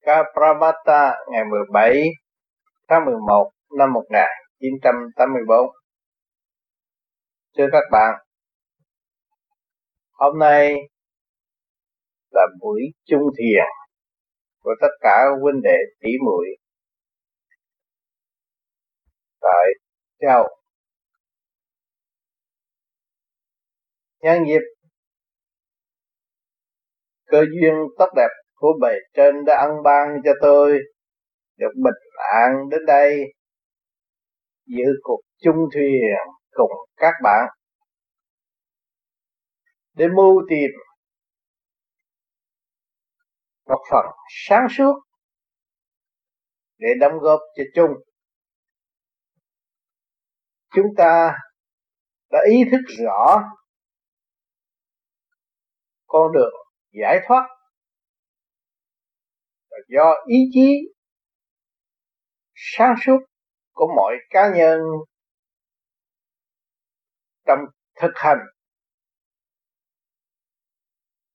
Kapramata ngày 17 tháng 11 năm 1984. Thưa các bạn, hôm nay là buổi chung thiền của tất cả huynh đệ tỷ muội tại châu nhân dịp cơ duyên tốt đẹp của bề trên đã ăn ban cho tôi, được bình an đến đây. Giữ cuộc chung thuyền cùng các bạn. Để mưu tìm một phần sáng suốt để đóng góp cho chung. Chúng ta đã ý thức rõ con đường giải thoát do ý chí sáng suốt của mọi cá nhân trong thực hành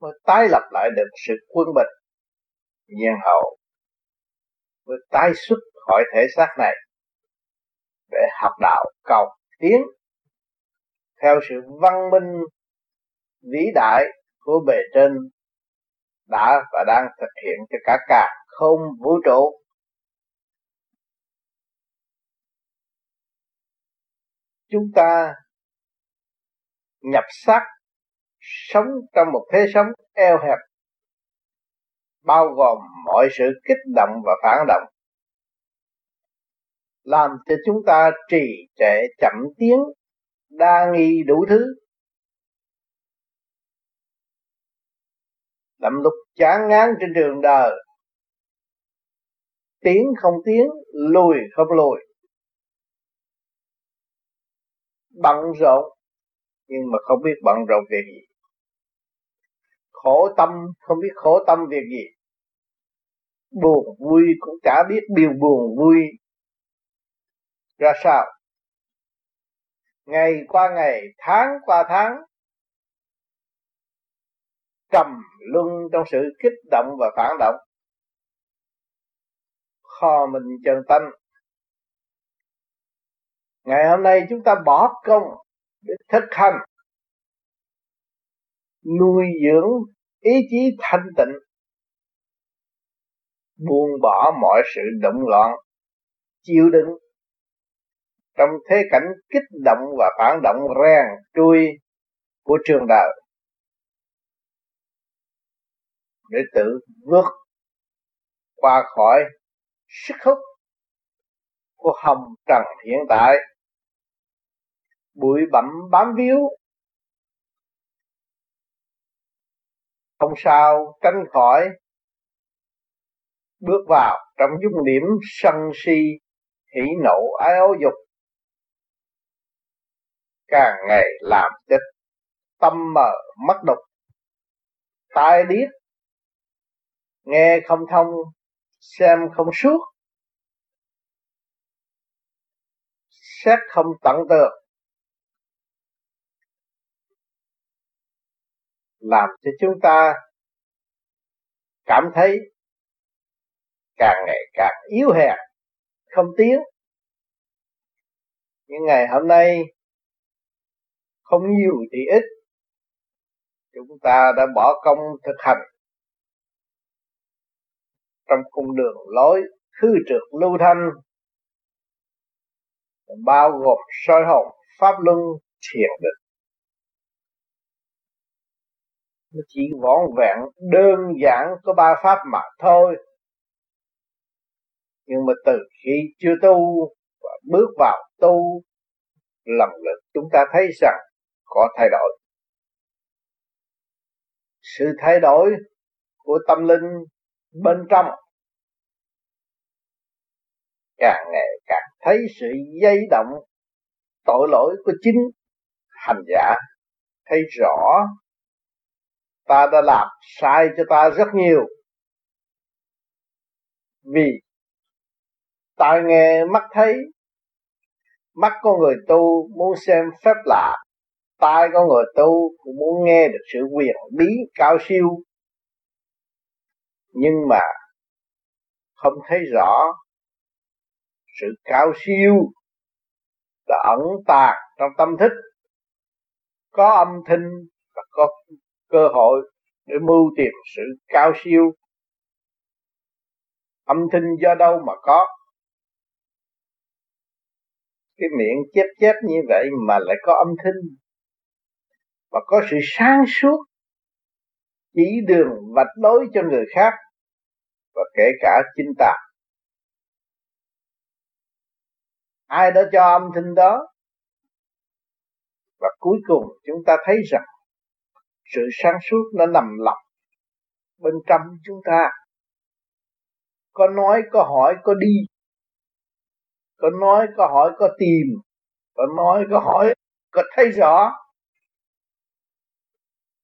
mới tái lập lại được sự quân bình, nhân hậu, mới tái xuất khỏi thể xác này để học đạo cầu tiến theo sự văn minh vĩ đại của bề trên đã và đang thực hiện cho cả cả không vũ trụ. Chúng ta nhập xác sống trong một thế sống eo hẹp, bao gồm mọi sự kích động và phản động, làm cho chúng ta trì trệ chậm tiến, đa nghi đủ thứ. Lắm lúc chán ngán trên đường đời. Tiến không tiến lùi không lùi. Bận rộn, nhưng mà không biết bận rộn việc gì. Khổ tâm, không biết khổ tâm việc gì. Buồn vui cũng chả biết điều buồn vui ra sao. Ngày qua ngày, tháng qua tháng trầm luân trong sự kích động và phản động. Kho mình chân tánh ngày hôm nay chúng ta bỏ công để thực hành. Nuôi dưỡng ý chí thanh tịnh. Buông bỏ mọi sự động loạn, chịu đựng. Trong thế cảnh kích động và phản động, rèn trui của trường đời để tự vượt qua khỏi sức hút của hồng trần hiện tại. Bụi bặm bám víu. Không sao tránh khỏi bước vào trong dung điểm sân si hỉ nộ, ái ố dục. Càng ngày làm cho tâm mờ mắt đục, tai điếc nghe không thông, xem không suốt. Xét không tận tường. Làm cho chúng ta cảm thấy càng ngày càng yếu hèn, không tiến. Những ngày hôm nay không nhiều thì ít. Chúng ta đã bỏ công thực hành trong cung đường lối khư trượt lưu thanh, bao gồm soi hồn pháp luân thiền định. Nó chỉ vỏn vẹn, đơn giản có ba pháp mà thôi. Nhưng mà từ khi chưa tu và bước vào tu, lần lượt chúng ta thấy rằng có thay đổi. Sự thay đổi của tâm linh bên trong. Càng ngày càng thấy sự dây động, tội lỗi của chính hành giả. Thấy rõ, ta đã làm sai cho ta rất nhiều. Vì tai nghe mắt thấy, mắt con người tu muốn xem phép lạ, tai con người tu cũng muốn nghe được sự quyền bí cao siêu nhưng mà không thấy rõ sự cao siêu đã ẩn tàng trong tâm thức. Có âm thanh và có cơ hội để mưu tìm sự cao siêu. Âm thanh do đâu mà có? Cái miệng chép chép như vậy mà lại có âm thanh. Và có sự sáng suốt, chỉ đường vạch lối cho người khác và kể cả chính ta. Ai đã cho âm thanh đó? Và cuối cùng chúng ta thấy rằng sự sáng suốt nó nằm lọc bên trong chúng ta. Có nói, có hỏi, có đi. Có nói, có hỏi, có tìm. Có nói, có hỏi, có thấy rõ.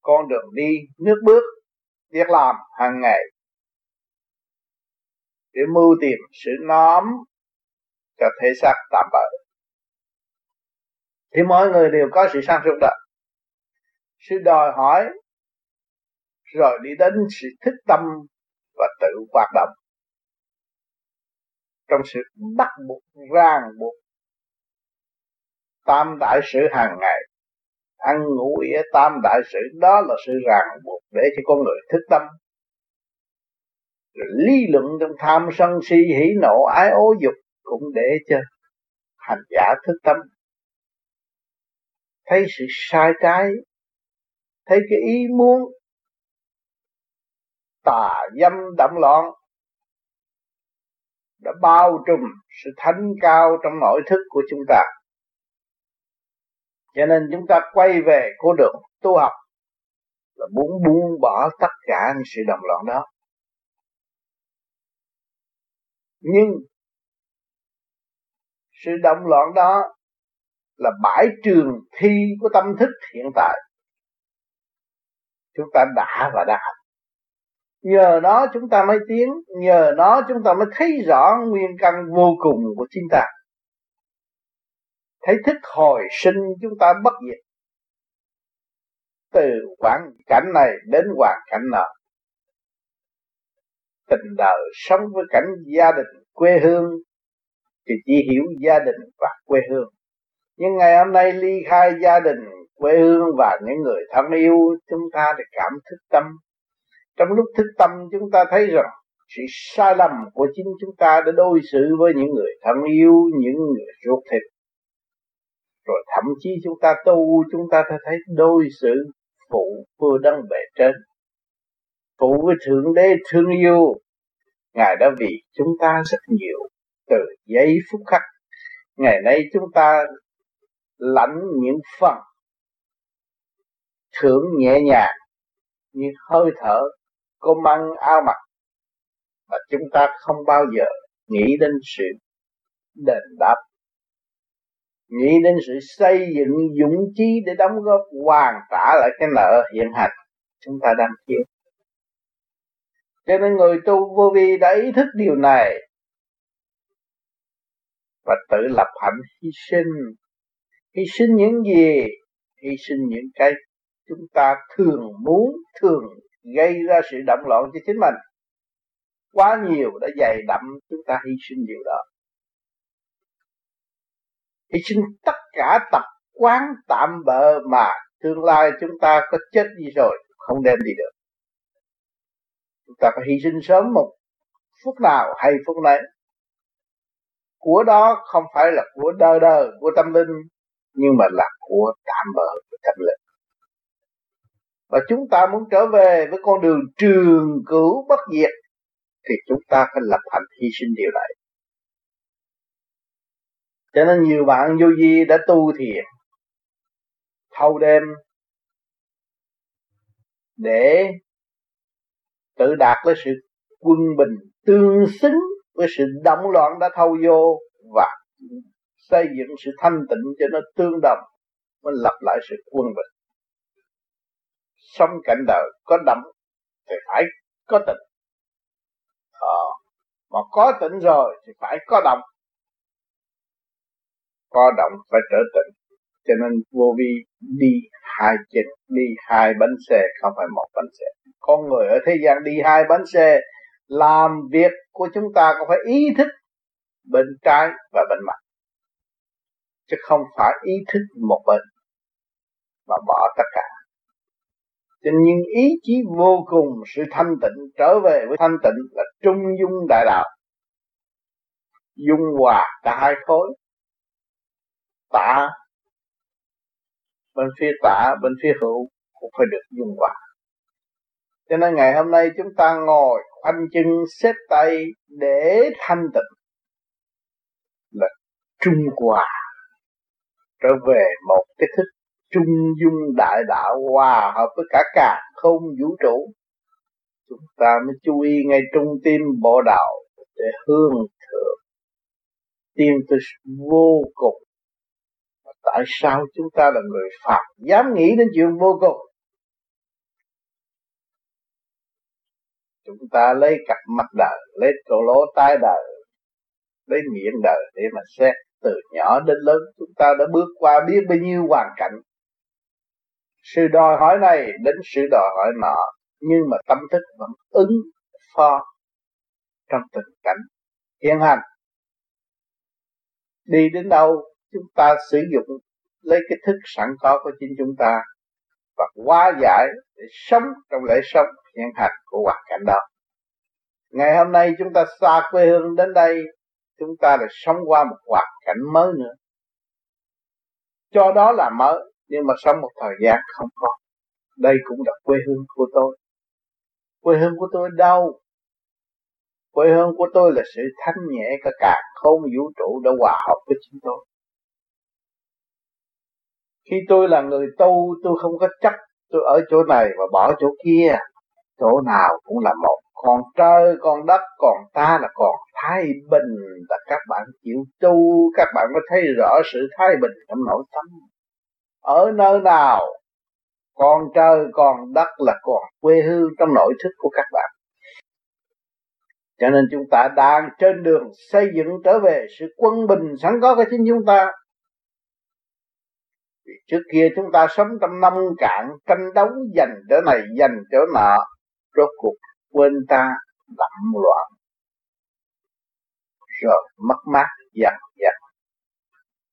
Con đường đi, nước bước, việc làm hàng ngày để mưu tìm sự nóm cho thể xác tạm bỡ thì mọi người đều có sự sang suốt đó. Sự đòi hỏi, rồi đi đến sự thích tâm và tự hoạt động. Trong sự bắt buộc, ràng buộc, tam đại sự hàng ngày, ăn ngủ nghĩa tam đại sự, đó là sự ràng buộc để cho con người thức tâm rồi lý luận trong tham sân si hỉ nộ ái ố dục cũng để cho hành giả thức tâm. Thấy sự sai trái, thấy cái ý muốn tà dâm đậm loạn, đã bao trùm sự thánh cao trong nội thức của chúng ta. Cho nên chúng ta quay về con đường tu học là muốn buông bỏ tất cả những sự động loạn đó nhưng sự động loạn đó là bãi trường thi của tâm thức hiện tại. Chúng ta đã và đã. Học nhờ nó chúng ta mới tiến, nhờ nó chúng ta mới thấy rõ nguyên căn vô cùng của chính ta. Thấy thức hồi sinh chúng ta bất diệt. Từ hoàn cảnh này đến hoàn cảnh nọ tình đời sống với cảnh gia đình quê hương, thì chỉ hiểu gia đình và quê hương. Nhưng ngày hôm nay ly khai gia đình, quê hương và những người thân yêu, chúng ta để cảm thức tâm. Trong lúc thức tâm, chúng ta thấy rằng sự sai lầm của chính chúng ta đã đối xử với những người thân yêu, những người ruột thịt. Rồi thậm chí chúng ta tu, chúng ta thấy đối xử phụ, vừa đấng bề trên phụ với thượng đế thương yêu, ngài đã vì chúng ta rất nhiều. Từ giây phút khắc, ngày nay chúng ta lãnh những phần thưởng nhẹ nhàng như hơi thở, có măng áo mặc, mà chúng ta không bao giờ nghĩ đến sự đền đáp, nghĩ đến sự xây dựng dũng chí để đóng góp hoàn trả lại cái nợ hiện hành chúng ta đang thiếu cho nên người tu vô vi đã ý thức điều này. Và tự lập hạnh hy sinh. Hy sinh những gì? Hy sinh những cái chúng ta thường muốn, thường gây ra sự động loạn cho chính mình. Quá nhiều đã dày đậm chúng ta hy sinh điều đó. Hy sinh tất cả tập quán tạm bợ mà tương lai chúng ta có chết đi rồi, không đem đi được chúng ta phải hy sinh sớm một phút nào hay phút nấy. Của đó không phải là của đời đời của tâm linh, nhưng mà là của tạm bợ của tâm linh. Và chúng ta muốn trở về với con đường trường cửu bất diệt, thì chúng ta phải lập hành hy sinh điều này. Cho nên nhiều bạn vô vi đã tu thiền, thâu đêm, để tự đạt với sự quân bình tương xứng với sự động loạn đã thâu vô và xây dựng sự thanh tịnh cho nó tương đồng mới lập lại sự quân bình. Sống cảnh đời có động thì phải có tịnh. Ờ, mà có tịnh rồi thì phải có động. Có động phải trở tịnh cho nên vô vi đi hai chân đi hai bánh xe không phải một bánh xe. Con người ở thế gian đi hai bánh xe, làm việc của chúng ta cũng phải ý thức bên trái và bên mặt. Chứ không phải ý thức một bên mà bỏ tất cả. Cho nên ý chí vô cùng, sự thanh tịnh, trở về với thanh tịnh là trung dung đại đạo. Dung hòa cả hai khối. Tả bên phía tả, bên phía hữu cũng phải được dung hòa cho nên ngày hôm nay chúng ta ngồi khoanh chân, xếp tay để thanh tịnh là trung hòa, trở về một cái thức trung dung đại đạo hòa hợp với cả cả không vũ trụ. Chúng ta mới chú ý ngay trung tim bộ đạo để hương thượng. Tiên tới vô cùng tại sao chúng ta là người Phật dám nghĩ đến chuyện vô cùng. Chúng ta lấy cặp mắt đời, lấy cổ lỗ tai đời, lấy miệng đời để mà xét. Từ nhỏ đến lớn, chúng ta đã bước qua biết bao nhiêu hoàn cảnh. Sự đòi hỏi này đến sự đòi hỏi nọ, nhưng mà tâm thức vẫn ứng phó trong tình cảnh hiện hành. Đi đến đâu chúng ta sử dụng, lấy cái thức sẵn có của chính chúng ta và hóa giải để sống trong lễ sống hiện hành của hoàn cảnh đó. Ngày hôm nay chúng ta xa quê hương đến đây, chúng ta lại sống qua một hoàn cảnh mới nữa. Cho đó là mới, nhưng mà sống một thời gian không có. Đây cũng là quê hương của tôi. Quê hương của tôi đâu? Quê hương của tôi là sự thanh nhẹ cả cả không vũ trụ đã hòa hợp với chính tôi khi tôi là người tu, tôi không có chấp tôi ở chỗ này và bỏ chỗ kia. Chỗ nào cũng là một, còn trời, còn đất, còn ta là còn thái bình. Là các bạn chịu tu, các bạn mới thấy rõ sự thái bình trong nội tâm. Ở nơi nào, còn trời, còn đất là còn quê hương trong nội thức của các bạn. Cho nên chúng ta đang trên đường xây dựng trở về sự quân bình sẵn có của chính chúng ta trước kia chúng ta sống trong năm cạn, tranh đấu giành chỗ này, giành chỗ nọ, rốt cuộc quên ta lậm loạn. Rồi mất mát dần dần.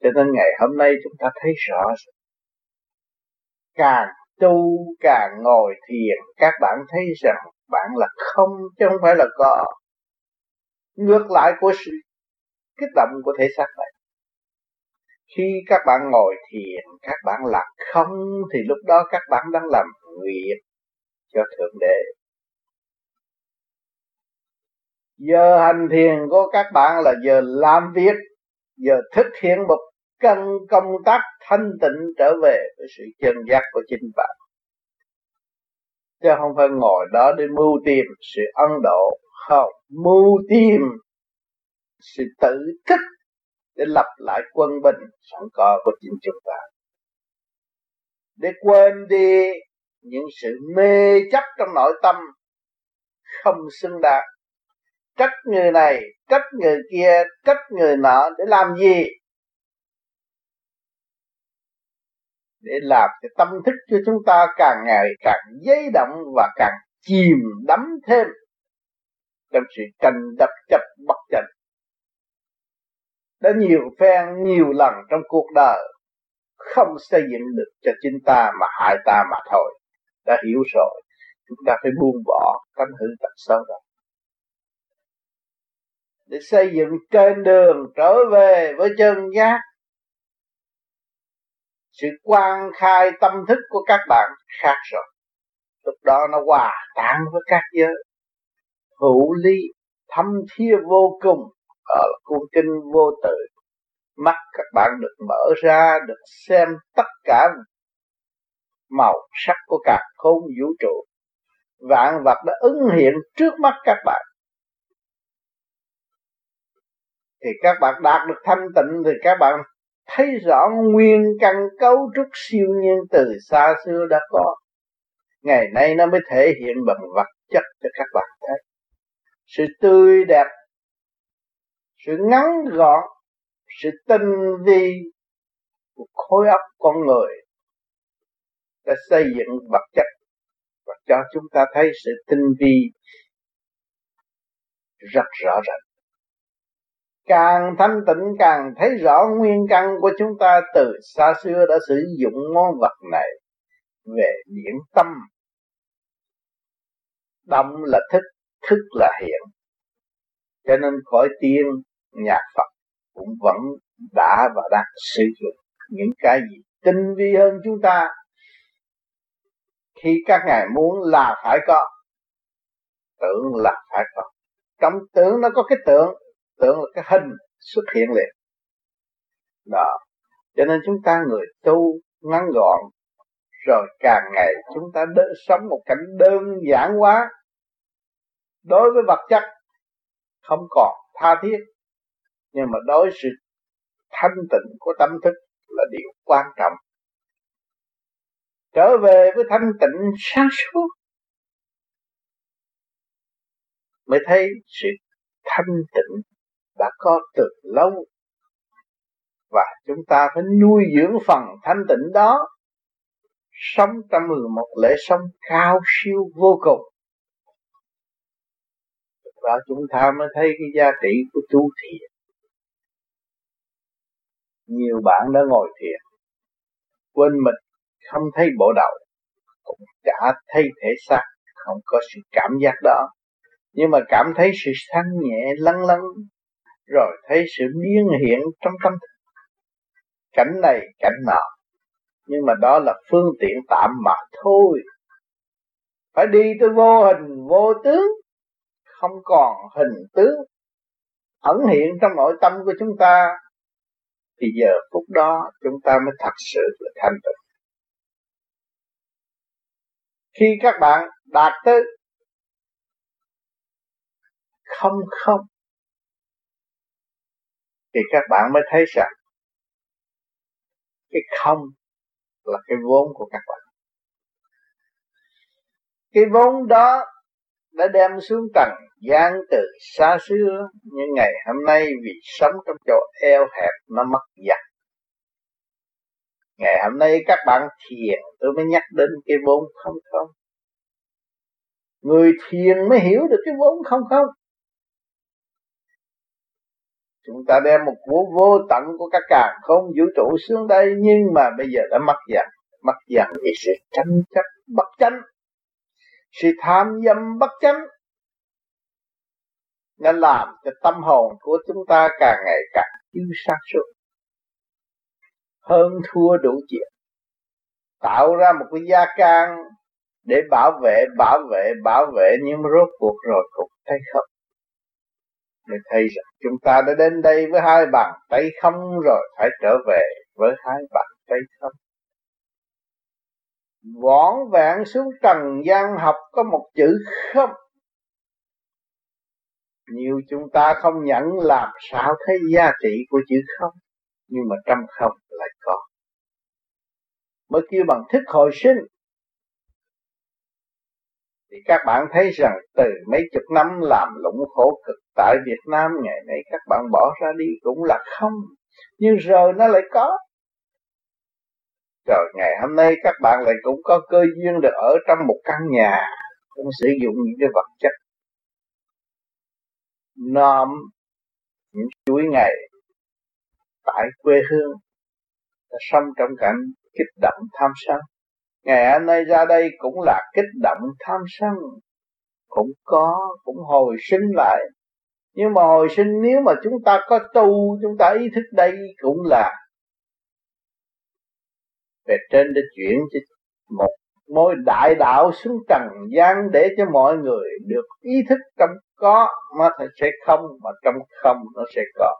Cho nên ngày hôm nay chúng ta thấy rõ càng tu, càng ngồi thiền, các bạn thấy rằng bạn là không chứ không phải là có. Ngược lại của sự kích động của thể xác này khi các bạn ngồi thiền, các bạn lạc không, thì lúc đó các bạn đang làm nguyện cho thượng đế. Giờ hành thiền của các bạn là giờ làm việc, giờ thực hiện một cần công tác thanh tịnh trở về với sự chân giác của chính bạn. Chứ không phải ngồi đó để mưu tìm sự ân độ, không, mưu tìm sự tự thức để lập lại quân bình sẵn có của chính chúng ta. Để quên đi những sự mê chấp trong nội tâm không xứng đáng. Trách người này, trách người kia, trách người nọ để làm gì? Để làm cái tâm thức cho chúng ta càng ngày càng dấy động và càng chìm đắm thêm trong sự tranh đập chấp bất chánh đã nhiều phen, nhiều lần trong cuộc đời, không xây dựng được cho chính ta mà hại ta mà thôi. Đã hiểu rồi, chúng ta phải buông bỏ cánh hư tật xấu đó. Để xây dựng trên đường trở về với chân giác, sự quan khai tâm thức của các bạn khác rồi. Lúc đó nó hòa tan với các giới. Hữu ly thâm thia vô cùng ở cuốn kinh vô tự, mắt các bạn được mở ra, được xem tất cả màu sắc của cả không vũ trụ. Vạn vật đã ứng hiện trước mắt các bạn. Thì các bạn đạt được thanh tịnh, thì các bạn thấy rõ nguyên căn cấu trúc siêu nhiên từ xa xưa đã có. Ngày nay nó mới thể hiện bằng vật chất cho các bạn thấy. Sự tươi đẹp sự ngắn gọn, sự tinh vi của khối óc con người đã xây dựng vật chất và cho chúng ta thấy sự tinh vi rất rõ ràng. Càng thanh tịnh, càng thấy rõ nguyên căn của chúng ta từ xa xưa đã sử dụng món vật này về điển tâm. Động là thức thức là hiện, cho nên khỏi tiên nhà Phật cũng vẫn đã và đang sử dụng những cái gì tinh vi hơn chúng ta. Khi các ngài muốn là phải có tưởng là phải có. Trong tưởng nó có cái tưởng, tưởng là cái hình xuất hiện liền. Đó. Cho nên chúng ta người tu ngắn gọn rồi càng ngày chúng ta đỡ, sống một cảnh đơn giản quá. Đối với vật chất không còn tha thiết nhưng mà đối sự thanh tịnh của tâm thức là điều quan trọng. Trở về với thanh tịnh sáng suốt, mới thấy sự thanh tịnh đã có từ lâu. Và chúng ta phải nuôi dưỡng phần thanh tịnh đó, sống trong một lễ sống cao siêu vô cùng. Và chúng ta mới thấy cái giá trị của tu thiền nhiều bạn đã ngồi thiền. Quên mình không thấy bộ đầu, cũng chả thấy thể xác, không có sự cảm giác đó. Nhưng mà cảm thấy sự thanh nhẹ lăn lăn rồi thấy sự biến hiện trong tâm thức. Cảnh này, cảnh nọ, nhưng mà đó là phương tiện tạm mà thôi. Phải đi tới vô hình, vô tướng, không còn hình tướng. Ẩn hiện trong nội tâm của chúng ta thì giờ phút đó chúng ta mới thật sự là thanh tịnh. Khi các bạn đạt tới không không, thì các bạn mới thấy rằng cái không là cái vốn của các bạn. Cái vốn đó đã đem xuống tầng gian từ xa xưa nhưng ngày hôm nay vì sống trong chỗ eo hẹp nó mất dần. Ngày hôm nay các bạn thiền, tôi mới nhắc đến cái vốn không không. Người thiền mới hiểu được cái vốn không không. Chúng ta đem một vô vô tận của các càng không vũ trụ xuống đây, nhưng mà bây giờ đã mất dần mất dần vì sự tranh chấp bất chánh sự tham dâm bất chánh nên làm cho tâm hồn của chúng ta càng ngày càng thiếu sáng suốt. Hơn thua đủ chuyện. Tạo ra một cái gia can để bảo vệ bảo vệ bảo vệ nhưng rốt cuộc rồi cũng thấy không. Mình thấy rằng chúng ta đã đến đây với hai bàn tay không rồi phải trở về với hai bàn tay không võn vẹn xuống trần gian học có một chữ không? Nhiều chúng ta không nhận làm sao thấy giá trị của chữ không, nhưng mà trong không lại có. Mới kêu bằng thức hồi sinh. Thì các bạn thấy rằng từ mấy chục năm làm lụng khổ cực tại Việt Nam, ngày nay các bạn bỏ ra đi cũng là không. Nhưng giờ nó lại có rồi ngày hôm nay các bạn lại cũng có cơ duyên được ở trong một căn nhà. Cũng sử dụng những cái vật chất nom những chuỗi ngày tại quê hương ta sống trong cảnh kích động tham sân. Ngày hôm nay ra đây cũng là kích động tham sân. Cũng có, cũng hồi sinh lại. Nhưng mà hồi sinh, nếu mà chúng ta có tu, chúng ta ý thức đây cũng là về trên để chuyển cho một mối đại đạo xuống trần gian để cho mọi người được ý thức trong có mà sẽ không mà trong không nó sẽ có.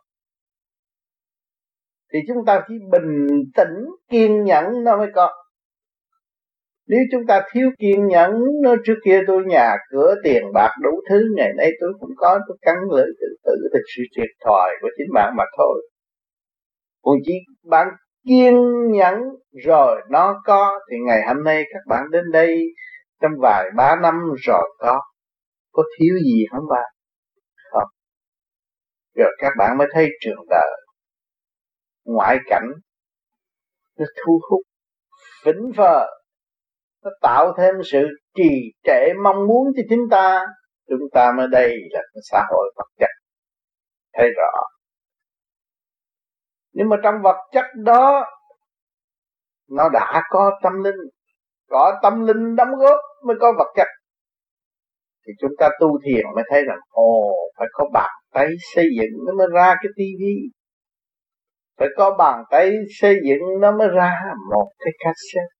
Thì chúng ta chỉ bình tĩnh, kiên nhẫn nó mới có. Nếu chúng ta thiếu kiên nhẫn, nó trước kia tôi nhà cửa tiền bạc đủ thứ, ngày nay tôi cũng có, tôi cắn lưỡi tự tử thực sự thiệt thòi của chính bạn mà thôi. Còn chỉ bạn kiên nhẫn, rồi nó có. Thì ngày hôm nay các bạn đến đây, trong vài ba năm rồi có. Có thiếu gì không bạn không. Rồi các bạn mới thấy trường đời ngoại cảnh nó thu hút, vĩnh phờ nó tạo thêm sự trì trệ mong muốn cho chúng ta. Chúng ta mới đây là cái xã hội vật chất. Thấy rõ nhưng mà trong vật chất đó, nó đã có tâm linh. Có tâm linh đóng góp mới có vật chất. Thì chúng ta tu thiền mới thấy rằng, ồ, phải có bàn tay xây dựng nó mới ra cái tivi. Phải có bàn tay xây dựng nó mới ra một cái cassette.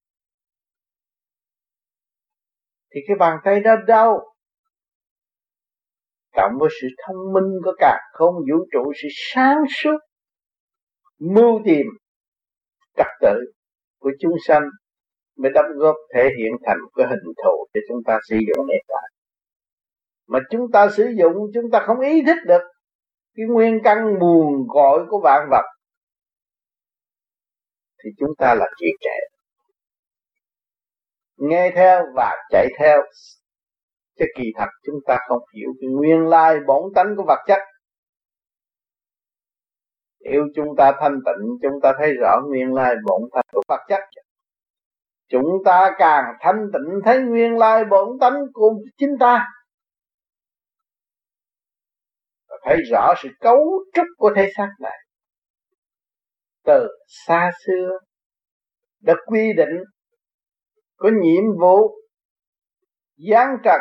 Thì cái bàn tay đó đâu cộng với sự thông minh của cả không vũ trụ, sự sáng suốt mưu tìm trật tự của chúng sanh mới đóng góp thể hiện thành cái hình thù để chúng ta sử dụng hiện tại mà chúng ta sử dụng, chúng ta không ý thức được cái nguyên căn buồn gọi của vạn vật, thì chúng ta là trì trệ. Nghe theo và chạy theo, chứ kỳ thật chúng ta không hiểu cái nguyên lai bổn tánh của vật chất yêu chúng ta thanh tịnh, chúng ta thấy rõ nguyên lai bổn tánh của vật chất. Chúng ta càng thanh tịnh thấy nguyên lai bổn tánh của chính ta. Và thấy rõ sự cấu trúc của thế xác này. Từ xa xưa đã quy định có nhiệm vụ gián trần,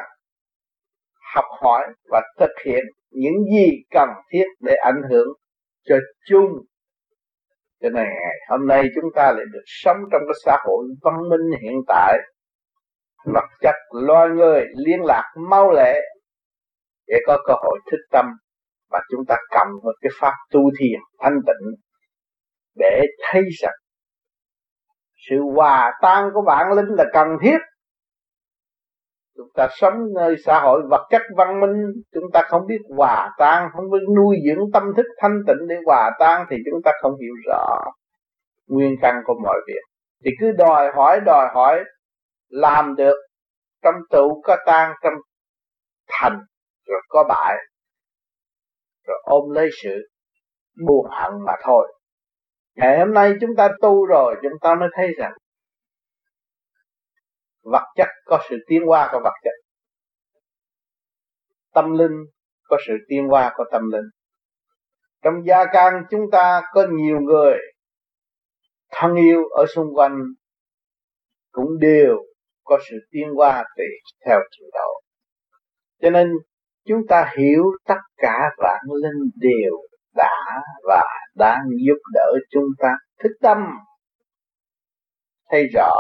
học hỏi và thực hiện những gì cần thiết để ảnh hưởng cho chung. Cho nên ngày hôm nay chúng ta lại được sống trong cái xã hội văn minh hiện tại. Vật chất loài người liên lạc mau lẹ để có cơ hội thức tâm. Và chúng ta cầm một cái pháp tu thiền thanh tịnh để thấy rằng sự hòa tan của bản linh là cần thiết chúng ta sống nơi xã hội vật chất văn minh, chúng ta không biết hòa tan, không biết nuôi dưỡng tâm thức thanh tịnh để hòa tan thì chúng ta không hiểu rõ nguyên căn của mọi việc. Thì cứ đòi hỏi đòi hỏi, làm được, trong tụ có tan, trong thành, rồi có bại, rồi ôm lấy sự buồn hận mà thôi. Ngày hôm nay chúng ta tu rồi, chúng ta mới thấy rằng vật chất có sự tiến hóa của vật chất. Tâm linh có sự tiến hóa của tâm linh. Trong gia can chúng ta có nhiều người thân yêu ở xung quanh cũng đều có sự tiến hóa tùy theo trình độ. Cho nên chúng ta hiểu tất cả vạn linh đều đã và đang giúp đỡ chúng ta. Thức tâm thấy rõ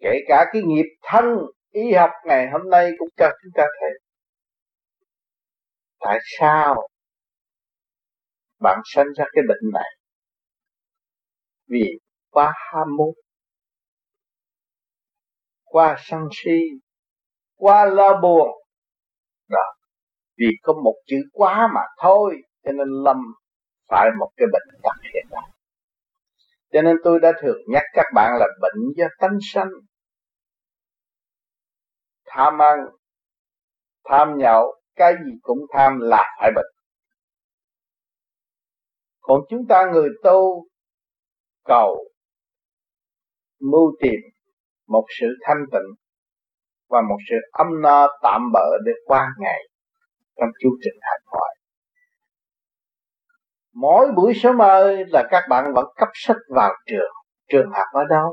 kể cả cái nghiệp thân, y học ngày hôm nay cũng cho chúng ta thấy. Tại sao bạn sinh ra cái bệnh này? Vì quá ham muốn qua sân si qua lo buồn. Đó, vì có một chữ quá mà thôi, cho nên lâm phải một cái bệnh tật hiện tại cho nên tôi đã thường nhắc các bạn là bệnh do tánh sanh tham ăn, tham nhậu, cái gì cũng tham là phải bệnh. Còn chúng ta người tu cầu mưu tìm một sự thanh tịnh và một sự âm no tạm bỡ để qua ngày trong chu trình hành hoại. mỗi buổi sớm ơi là các bạn vẫn cấp sách vào trường. Trường học ở đâu?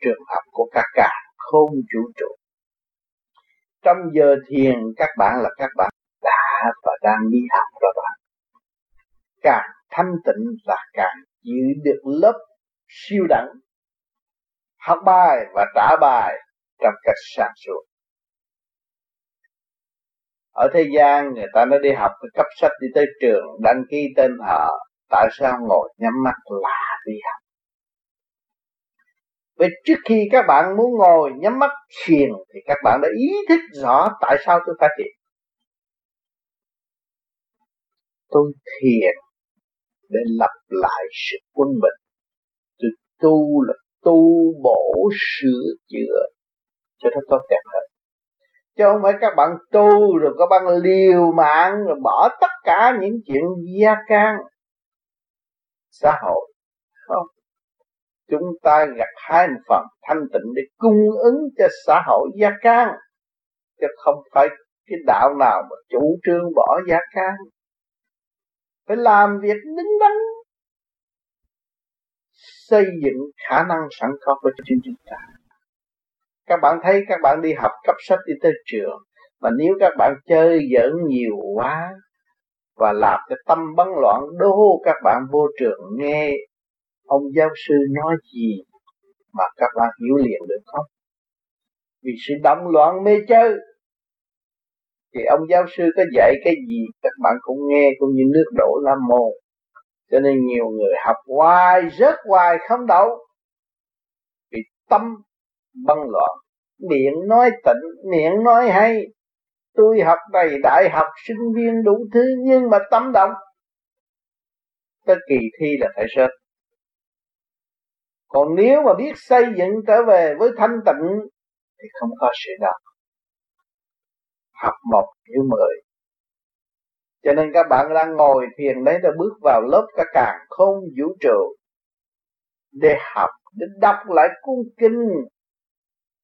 Trường học của các cả không vũ trụ trong giờ thiền, các bạn là các bạn đã và đang đi học rồi bạn. Càng thanh tịnh là càng giữ được lớp siêu đẳng, học bài và trả bài trong cách sáng suốt. Ở thế gian, người ta nó đi học cái cấp sách đi tới trường, đăng ký tên họ, tại sao ngồi nhắm mắt là đi học? Vậy trước khi các bạn muốn ngồi nhắm mắt thiền, thì các bạn đã ý thức rõ tại sao tôi phải thiền. Tôi thiền để lập lại sự quân bình. Tôi tu là tu bổ sửa chữa cho nó tốt đẹp hơn. Chứ không phải các bạn tu rồi các bạn liều mạng rồi bỏ tất cả những chuyện gia can xã hội. Không chúng ta gặt hai một phần thanh tịnh để cung ứng cho xã hội gia can chứ không phải cái đạo nào mà chủ trương bỏ gia can phải làm việc đứng đắn, xây dựng khả năng sẵn có của chính chúng ta. Các bạn thấy các bạn đi học cấp sách đi tới trường, mà nếu các bạn chơi giỡn nhiều quá và làm cái tâm bấn loạn đô các bạn vô trường nghe ông giáo sư nói gì mà các bạn hiểu liền được không? Vì sự động loạn mê chơi. Thì ông giáo sư có dạy cái gì? Các bạn cũng nghe, cũng như nước đổ la mồ cho nên nhiều người học hoài rớt hoài, không đậu. Vì tâm băng loạn. Miệng nói tịnh, miệng nói hay. Tôi học đầy đại học, sinh viên đủ thứ, nhưng mà tâm động. Tới kỳ thi là phải rớt còn nếu mà biết xây dựng trở về với thanh tịnh, thì không có sự đau. Học một như mười. Cho nên các bạn đang ngồi thiền đấy đã bước vào lớp cả càng không vũ trụ. Để học, để đọc lại cuốn kinh,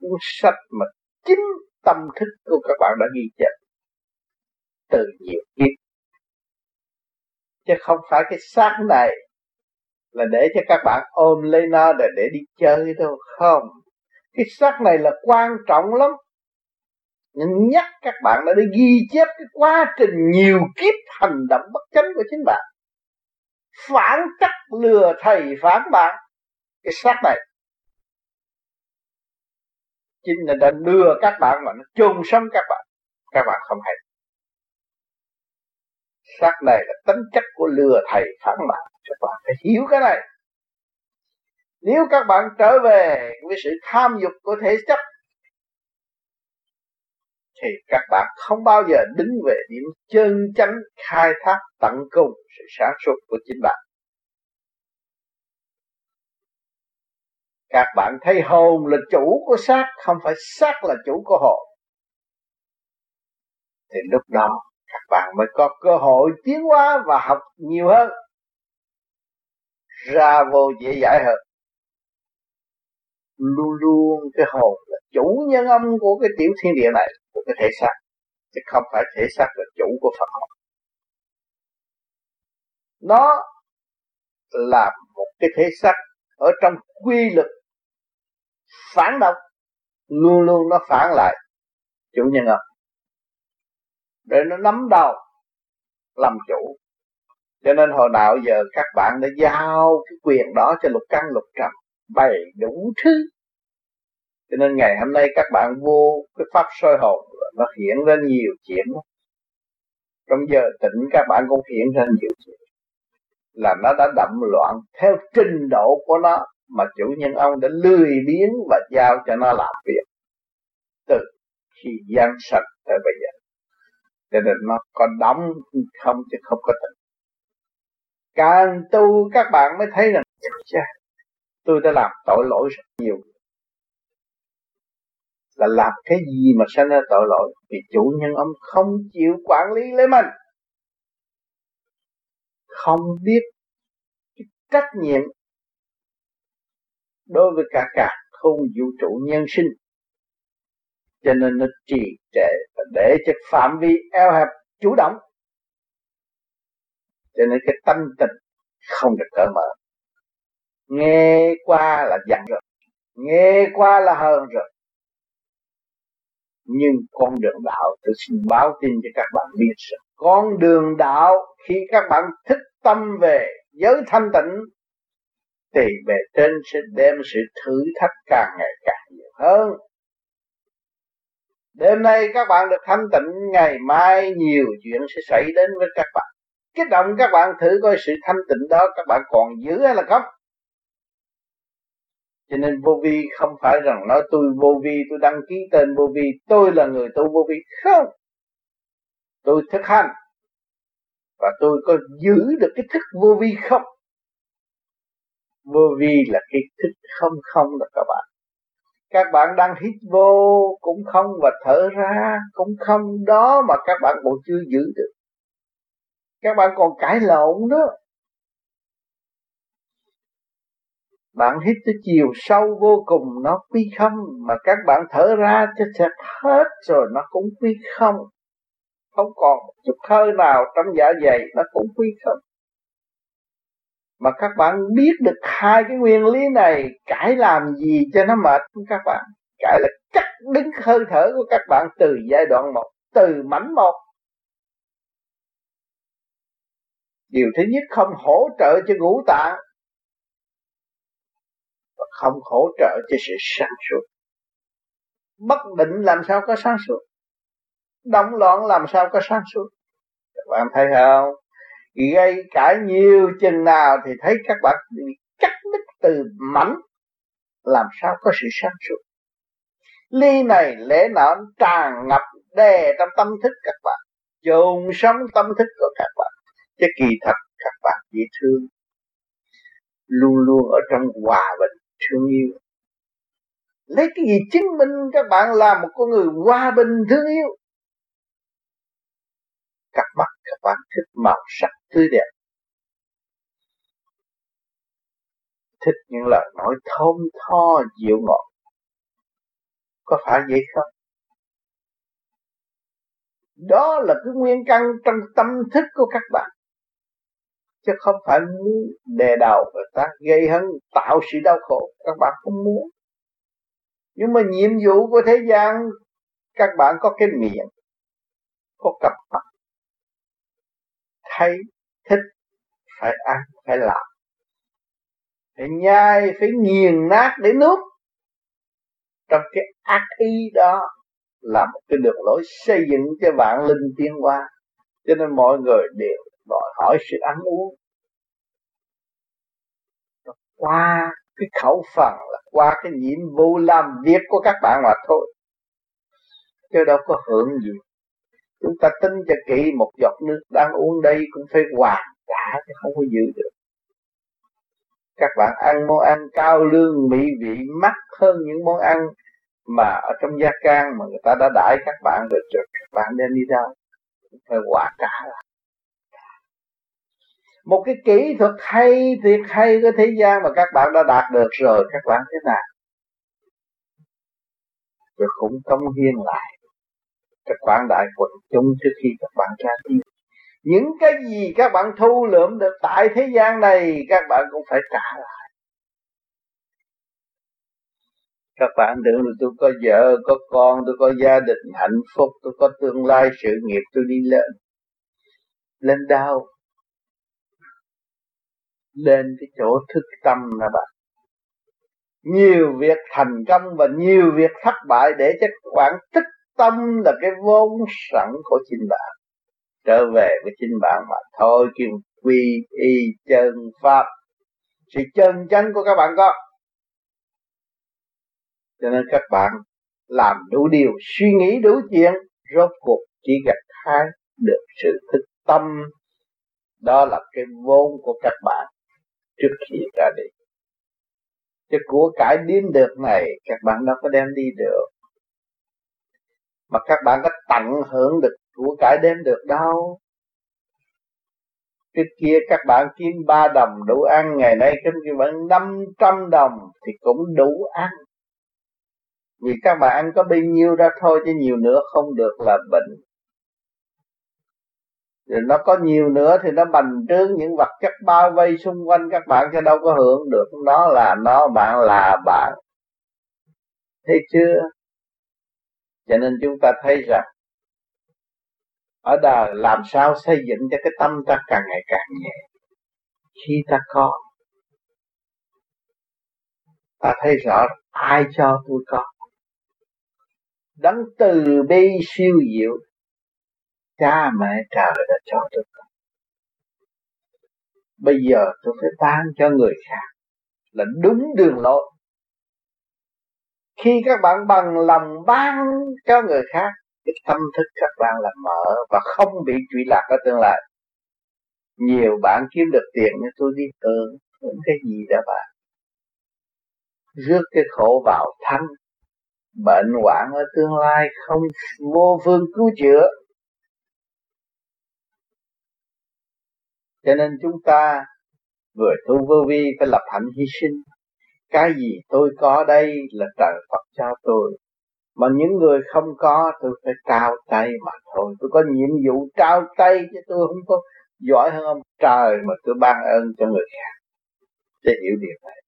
cuốn sách mà chính tâm thức của các bạn đã ghi chép từ nhiều kiếp. Chứ không phải cái xác này là để cho các bạn ôm lấy nó để để đi chơi đâu không. Cái xác này là quan trọng lắm. Nhưng nhắc các bạn đã để ghi chép cái quá trình nhiều kiếp hành động bất chánh của chính bạn. Phản cách lừa thầy, phản bạn. Cái xác này. Chính là đã đưa các bạn mà nó chôn sống các bạn. Các bạn không hay. Xác này là tính chất của lừa thầy, phản bạn các bạn phải hiểu cái này nếu các bạn trở về với sự tham dục của thể chất thì các bạn không bao giờ đứng về điểm chân chánh khai thác tận cùng sự sáng suốt của chính bạn. Các bạn thấy hồn là chủ của xác, không phải xác là chủ của hồn. Thì lúc đó các bạn mới có cơ hội tiến hóa và học nhiều hơn. Ra vô dễ giải hơn. Luôn luôn cái hồn là chủ nhân âm của cái tiểu thiên địa này, của cái thể xác, chứ không phải thể xác là chủ của Phật học nó là một cái thể xác ở trong quy luật phản động, luôn luôn nó phản lại chủ nhân âm. Để nó nắm đầu, làm chủ cho nên hồi nào giờ các bạn đã giao cái quyền đó cho lục căn, lục trần, bày đủ thứ. Cho nên ngày hôm nay các bạn vô cái pháp soi hồn, nó hiện ra nhiều chuyện. Trong giờ tỉnh các bạn cũng hiện ra nhiều chuyện. Là nó đã đậm loạn theo trình độ của nó, mà chủ nhân ông đã lười biến và giao cho nó làm việc. Từ khi gian sạch tới bây giờ. Cho nên nó có đóng không chứ không có tỉnh càng tu, các bạn mới thấy rằng tôi đã làm tội lỗi rất nhiều. Là làm cái gì mà sanh ra tội lỗi? Vì chủ nhân ông không chịu quản lý lấy mình. Không biết cái trách nhiệm đối với cả cả không vũ trụ nhân sinh. Cho nên nó trì trệ để cho phạm vi eo hẹp chủ động cho nên cái tâm tình không được cởi mở. Nghe qua là giận rồi. Nghe qua là hờn rồi. Nhưng con đường đạo tôi xin báo tin cho các bạn biết rằng con đường đạo khi các bạn thích tâm về giới thanh tịnh, thì về trên sẽ đem sự thử thách càng ngày càng nhiều hơn. Đêm nay các bạn được thanh tịnh, ngày mai nhiều chuyện sẽ xảy đến với các bạn kích động các bạn thử coi sự thanh tịnh đó các bạn còn giữ hay là không? Cho nên vô vi không phải rằng nói tôi vô vi, tôi đăng ký tên vô vi, tôi là người tu vô vi. Không. Tôi thực hành. Và tôi có giữ được cái thức vô vi không? Vô vi là cái thức không không là các bạn. Các bạn đang hít vô cũng không và thở ra cũng không. Đó mà các bạn còn chưa giữ được các bạn còn cãi lộn nữa bạn hít tới chiều sâu vô cùng, nó quy không. Mà các bạn thở ra cho sạch hết rồi, nó cũng quy không. Không còn chút hơi nào trong dạ dày, nó cũng quy không. Mà các bạn biết được hai cái nguyên lý này cải làm gì cho nó mệt không các bạn? Cải là cắt đứng hơi thở của các bạn từ giai đoạn một, từ mảnh một. Điều thứ nhất, không hỗ trợ cho ngũ tạng, và không hỗ trợ cho sự sáng suốt. Bất định làm sao có sáng suốt? Động loạn làm sao có sáng suốt? Các bạn thấy không? Gây cãi nhiều chừng nào thì thấy các bạn bị cắt đứt từ mảnh, làm sao có sự sáng suốt? Ly này lẽ nọ tràn ngập đè trong tâm thức các bạn. Dùng sống tâm thức của các bạn chứ kỳ thật các bạn dễ thương. Luôn luôn ở trong hòa bình, thương yêu. Lấy cái gì chứng minh các bạn là một con người hòa bình, thương yêu? Cặp mắt các bạn thích màu sắc tươi đẹp. Thích những lời nói thơm tho, dịu ngọt. Có phải vậy không? Đó là cái nguyên căn trong tâm thức của các bạn chứ không phải muốn đè đầu người ta gây hấn, tạo sự đau khổ. Các bạn không muốn. Nhưng mà nhiệm vụ của thế gian, các bạn có cái miệng, có cặp mắt thấy, thích, phải ăn, phải làm. Phải nhai, phải nghiền nát để nuốt. Trong cái ác ý đó là một cái đường lối xây dựng cho vạn linh tiến hóa. Cho nên mọi người đều đòi hỏi sự ăn uống. Qua cái khẩu phần là qua cái nhiệm vụ làm việc của các bạn mà thôi. Chứ đâu có hưởng gì. Chúng ta tin cho kỹ một giọt nước đang uống đây cũng phải hoàn cả chứ không có giữ được. Các bạn ăn món ăn cao lương, mỹ vị, mắc hơn những món ăn mà ở trong gia can mà người ta đã đãi các bạn rồi, các bạn đem đi đâu cũng phải hòa cả lại một cái kỹ thuật hay tuyệt hay của thế gian mà các bạn đã đạt được rồi, các bạn thế nào? Rồi cũng công hiến lại. Các bạn đại quần chúng trước khi các bạn ra đi. Những cái gì các bạn thu lượm được tại thế gian này, các bạn cũng phải trả lại. Các bạn tưởng là tôi có vợ, có con, tôi có gia đình hạnh phúc, tôi có tương lai sự nghiệp, tôi đi lên. Lên đâu? Lên cái chỗ thức tâm nè bạn. Nhiều việc thành công và nhiều việc thất bại để cho khoảng bạn thức tâm là cái vốn sẵn của chính bạn. Trở về với chính bạn mà thôi kêu quy y chân pháp. Sự chân chánh của các bạn có. Cho nên các bạn làm đủ điều, suy nghĩ đủ chuyện, rốt cuộc chỉ gặt hái được sự thức tâm. Đó là cái vốn của các bạn trước khi ra đi. Chứ của cải đếm được này, các bạn đâu có đem đi được. Mà các bạn có tận hưởng được của cải đem được đâu. Trước kia các bạn kiếm ba đồng đủ ăn, ngày nay kiếm kiếm bạn năm trăm đồng thì cũng đủ ăn. Vì các bạn ăn có bấy nhiêu ra thôi, chứ nhiều nữa không được là bệnh rồi nó có nhiều nữa thì nó bành trướng những vật chất bao vây xung quanh các bạn cho đâu có hưởng được. Nó là nó, bạn là bạn. Thấy chưa? Cho nên chúng ta thấy rằng, ở đời làm sao xây dựng cho cái tâm ta càng ngày càng nhẹ. Khi ta có, ta thấy rõ ai cho tôi có. Đấng từ bi siêu diệu cha mẹ trời đã cho tôi có bây giờ tôi phải ban cho người khác là đúng đường lối. Khi các bạn bằng lòng ban cho người khác, cái tâm thức các bạn là mở và không bị trụy lạc ở tương lai. Nhiều bạn kiếm được tiền như tôi đi tưởng những cái gì đó bạn. Rước cái khổ vào thân bệnh hoạn ở tương lai không vô phương cứu chữa. Cho nên chúng ta vừa tu vô vi phải lập hạnh hy sinh. Cái gì tôi có đây là trời Phật cho tôi. Mà những người không có, tôi phải trao tay mà thôi. Tôi có nhiệm vụ trao tay chứ tôi không có giỏi hơn ông. Trời mà tôi ban ơn cho người khác. Để hiểu điều này.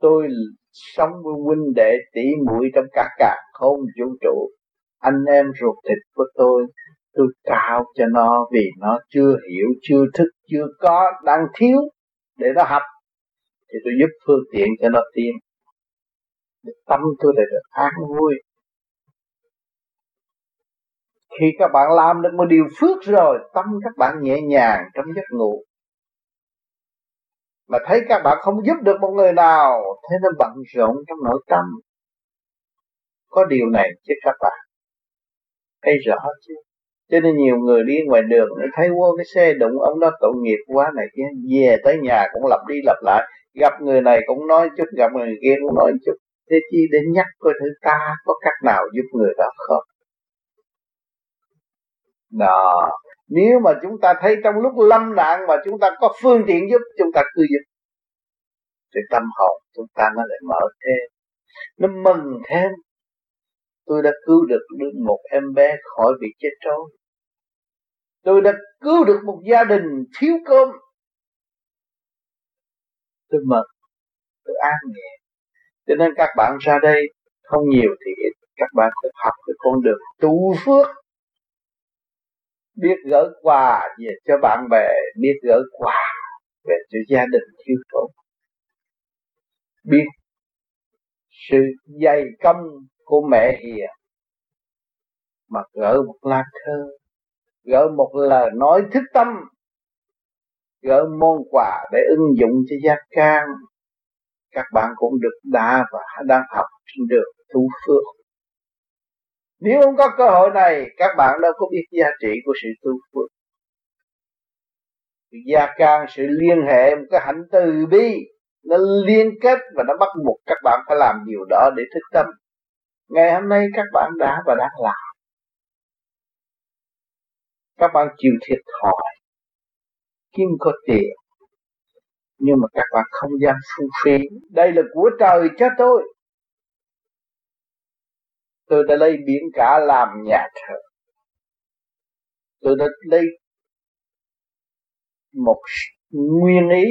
Tôi sống với huynh đệ tỷ muội trong cả cả không vũ trụ. Anh em ruột thịt của tôi tôi cao cho nó vì nó chưa hiểu, chưa thức, chưa có, đang thiếu để nó học. Thì tôi giúp phương tiện cho nó tiến tâm tôi để được an vui. Khi các bạn làm được một điều phước rồi, tâm các bạn nhẹ nhàng trong giấc ngủ. Mà thấy các bạn không giúp được một người nào, thế nên bận rộn trong nội tâm. Có điều này chứ các bạn, thấy rõ chưa cho nên nhiều người đi ngoài đường, nó thấy vô cái xe đụng ông đó, tội nghiệp quá này kia về tới nhà cũng lặp đi lặp lại, gặp người này cũng nói chút, gặp người kia cũng nói chút. Thế chi để nhắc coi thử ta có cách nào giúp người đó không? Đó. Nếu mà chúng ta thấy trong lúc lâm nạn mà chúng ta có phương tiện giúp, chúng ta cứ giúp. Thì tâm hồn chúng ta nó lại mở thêm, nó mừng thêm. Tôi đã cứu được một em bé khỏi bị chết trôi tôi đã cứu được một gia đình thiếu cơm. Tôi mệt, tôi an nhẹ. Cho nên các bạn ra đây không nhiều thì ít. Các bạn cũng học được con đường tu phước. Biết gỡ quà về cho bạn bè biết gỡ quà về cho gia đình thiếu thốn. Biết sự dày công của mẹ hiền. Mà gỡ một lá thơ gỡ một lời nói thức tâm, gỡ môn quà để ứng dụng cho gia can. Các bạn cũng được đã và đang học trên đường tu phước nếu không có cơ hội này, các bạn đâu có biết giá trị của sự tu phước gia can, sự liên hệ, một cái hạnh từ bi, nó liên kết và nó bắt buộc các bạn phải làm điều đó để thức tâm. Ngày hôm nay các bạn đã và đang làm các bạn chịu thiệt thòi. Kiếm có tiền, nhưng mà các bạn không dám phung phí. Đây là của trời cho tôi. Tôi đã lấy biển cả làm nhà thờ. Tôi đã lấy một nguyên ý.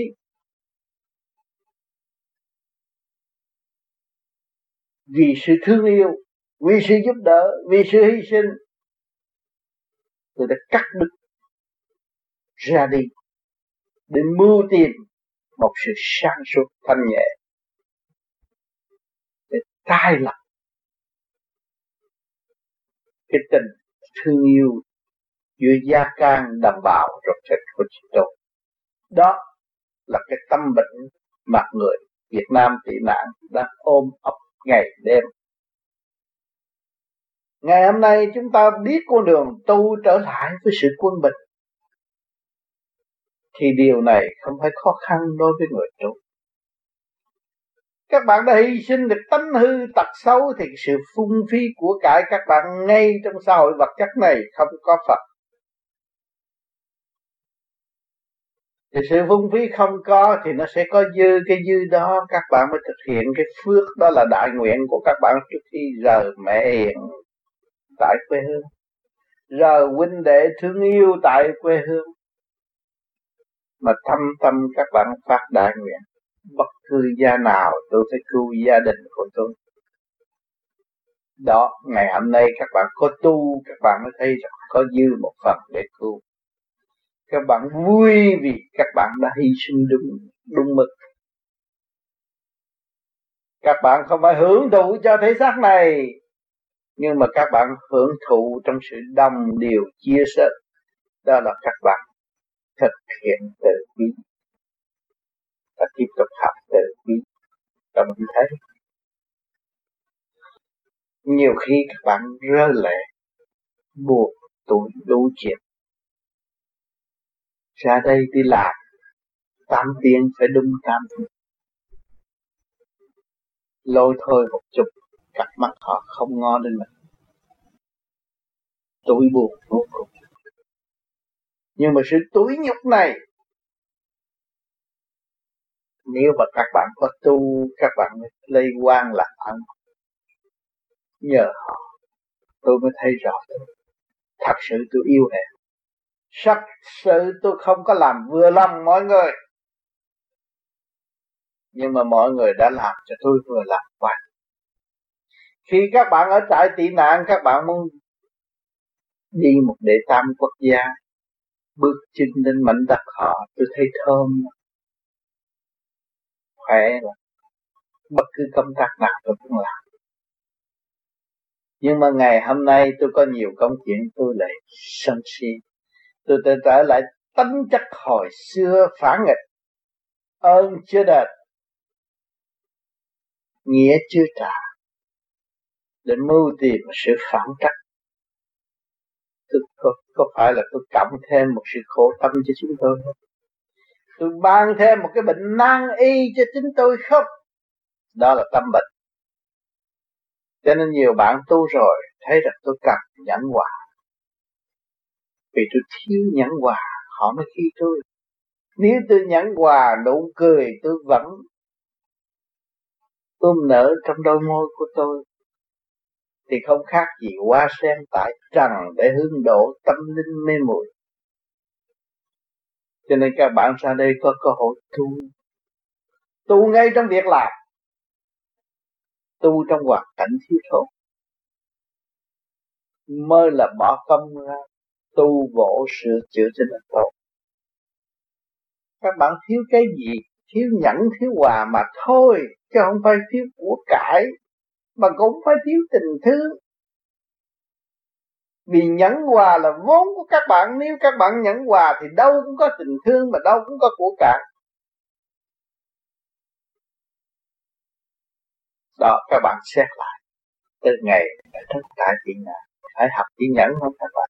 Vì sự thương yêu, vì sự giúp đỡ, vì sự hy sinh tôi đã cắt đứt ra đi để mưu tìm một sự sáng suốt thanh nhẹ, để tai lập cái tình thương yêu giữa gia can đồng bào rồi thịt của chị tôi đó là cái tâm bệnh mà người Việt Nam tị nạn đang ôm ấp ngày đêm ngày hôm nay chúng ta biết con đường tu trở lại với sự quân bình. Thì điều này không phải khó khăn đối với người tu. Các bạn đã hy sinh được tánh hư tật xấu thì sự phung phí của cải các bạn ngay trong xã hội vật chất này không có Phật thì sự phung phí không có thì nó sẽ có dư, cái dư đó các bạn mới thực hiện. Cái phước đó là đại nguyện của các bạn trước khi rời mẹ hiền tại quê hương. Giờ huynh đệ thương yêu tại quê hương. Mà thâm tâm các bạn phát đại nguyện, bất cứ gia nào tôi phải cứu gia đình của tôi. Đó, ngày hôm nay các bạn có tu, các bạn mới thấy rằng có dư một phần để cứu. Các bạn vui vì các bạn đã hy sinh đúng đúng mực. Các bạn không phải hưởng thụ cho thế xác này nhưng mà các bạn hưởng thụ trong sự đồng điều chia sẻ, đó là các bạn thực hiện từ bi và tiếp tục học từ bi và mình thấy nhiều khi các bạn rơi lệ, buộc tuổi đủ chuyện ra đây đi làm, tám tiếng phải đúng tám lôi thôi một chút cặp mắt họ không ngó đến mình. Tủi buồn vô cùng. Nhưng mà sự tủi nhục này, nếu mà các bạn có tu, các bạn mới lây quan là ăn nhờ họ, tôi mới thấy rõ tôi. Thật sự tôi yêu hẹn thật sự tôi không có làm vừa lòng mọi người. Nhưng mà mọi người đã làm cho tôi vừa lòng quá khi các bạn ở trại tị nạn, các bạn muốn đi một đệ tam quốc gia, bước chân lên mảnh đất họ, tôi thấy thơm. Khỏe là bất cứ công tác nào tôi cũng làm. Nhưng mà ngày hôm nay tôi có nhiều công chuyện, tôi lại sân si. Tôi tự trở lại tính chất hồi xưa phản nghịch. Ơn chưa đền, nghĩa chưa trả để mưu tìm sự phản trắc. Tôi có, có phải là tôi cộng thêm một sự khổ tâm cho chúng tôi không? Tôi ban thêm một cái bệnh nan y cho chính tôi không? Đó là tâm bệnh. Cho nên nhiều bạn tu rồi thấy rằng tôi cần nhẫn hòa. Vì tôi thiếu nhẫn hòa họ mới khi tôi. Nếu tôi nhẫn hòa nụ cười tôi vẫn tôi nở trong đôi môi của tôi thì không khác gì hoa sen tại trần để hướng độ tâm linh mê muội. Cho nên các bạn ra đây có cơ hội tu. Tu ngay trong việc làm. Tu trong hoàn cảnh thiếu thốn. Mới là bỏ công ra, tu vỗ sửa chữa cho nó tốt. Các bạn thiếu cái gì? Thiếu nhẫn, thiếu hòa mà thôi, chứ không phải thiếu của cải mà cũng phải thiếu tình thương. Vì nhẫn hòa là vốn của các bạn, nếu các bạn nhẫn hòa thì đâu cũng có tình thương mà đâu cũng có của cải. Đó, các bạn xét lại. Từ ngày tất cả chuyện nào phải học chỉ nhẫn không các bạn?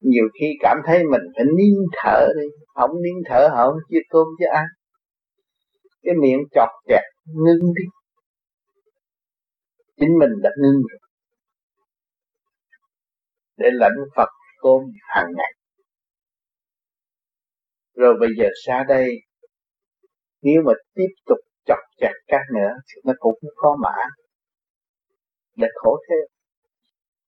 Nhiều khi cảm thấy mình phải nín thở đi, không nín thở họ không chia cơm chứ ăn. Cái miệng chọt chẹt, ngưng đi chính mình đã ngưng rồi để lãnh Phật cơm hàng ngày. Rồi bây giờ xa đây, nếu mà tiếp tục chọc chặt các nữa thì nó cũng khó mã. Để khổ thêm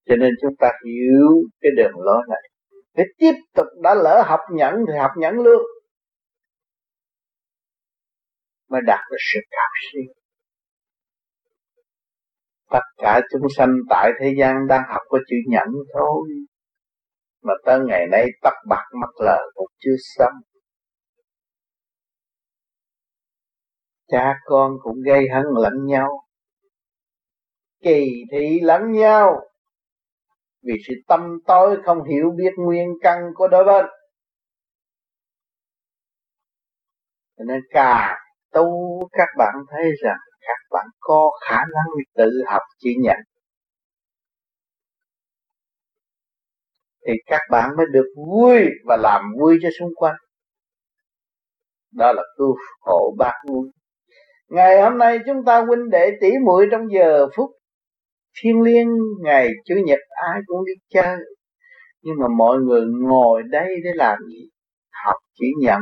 cho nên chúng ta hiểu cái đường lối này. Để tiếp tục đã lỡ học nhẫn thì học nhẫn luôn. Mới đạt được sự cao siêu tất cả chúng sanh tại thế gian đang học có chữ nhẫn thôi. Mà tới ngày nay tắt bạc mắt lờ cũng chưa xong. Cha con cũng gây hấn lẫn nhau. Kỳ thị lẫn nhau. Vì sự tâm tối không hiểu biết nguyên căn của đôi bên. Cho nên càng tu các bạn thấy rằng các bạn có khả năng tự học chỉ nhận thì các bạn mới được vui và làm vui cho xung quanh. Đó là tu hộ bác vui. Ngày hôm nay chúng ta huynh đệ tỷ muội trong giờ phút thiên liêng, ngày chủ nhật, ai cũng đi chơi. Nhưng mà mọi người ngồi đây để làm gì? Học chỉ nhận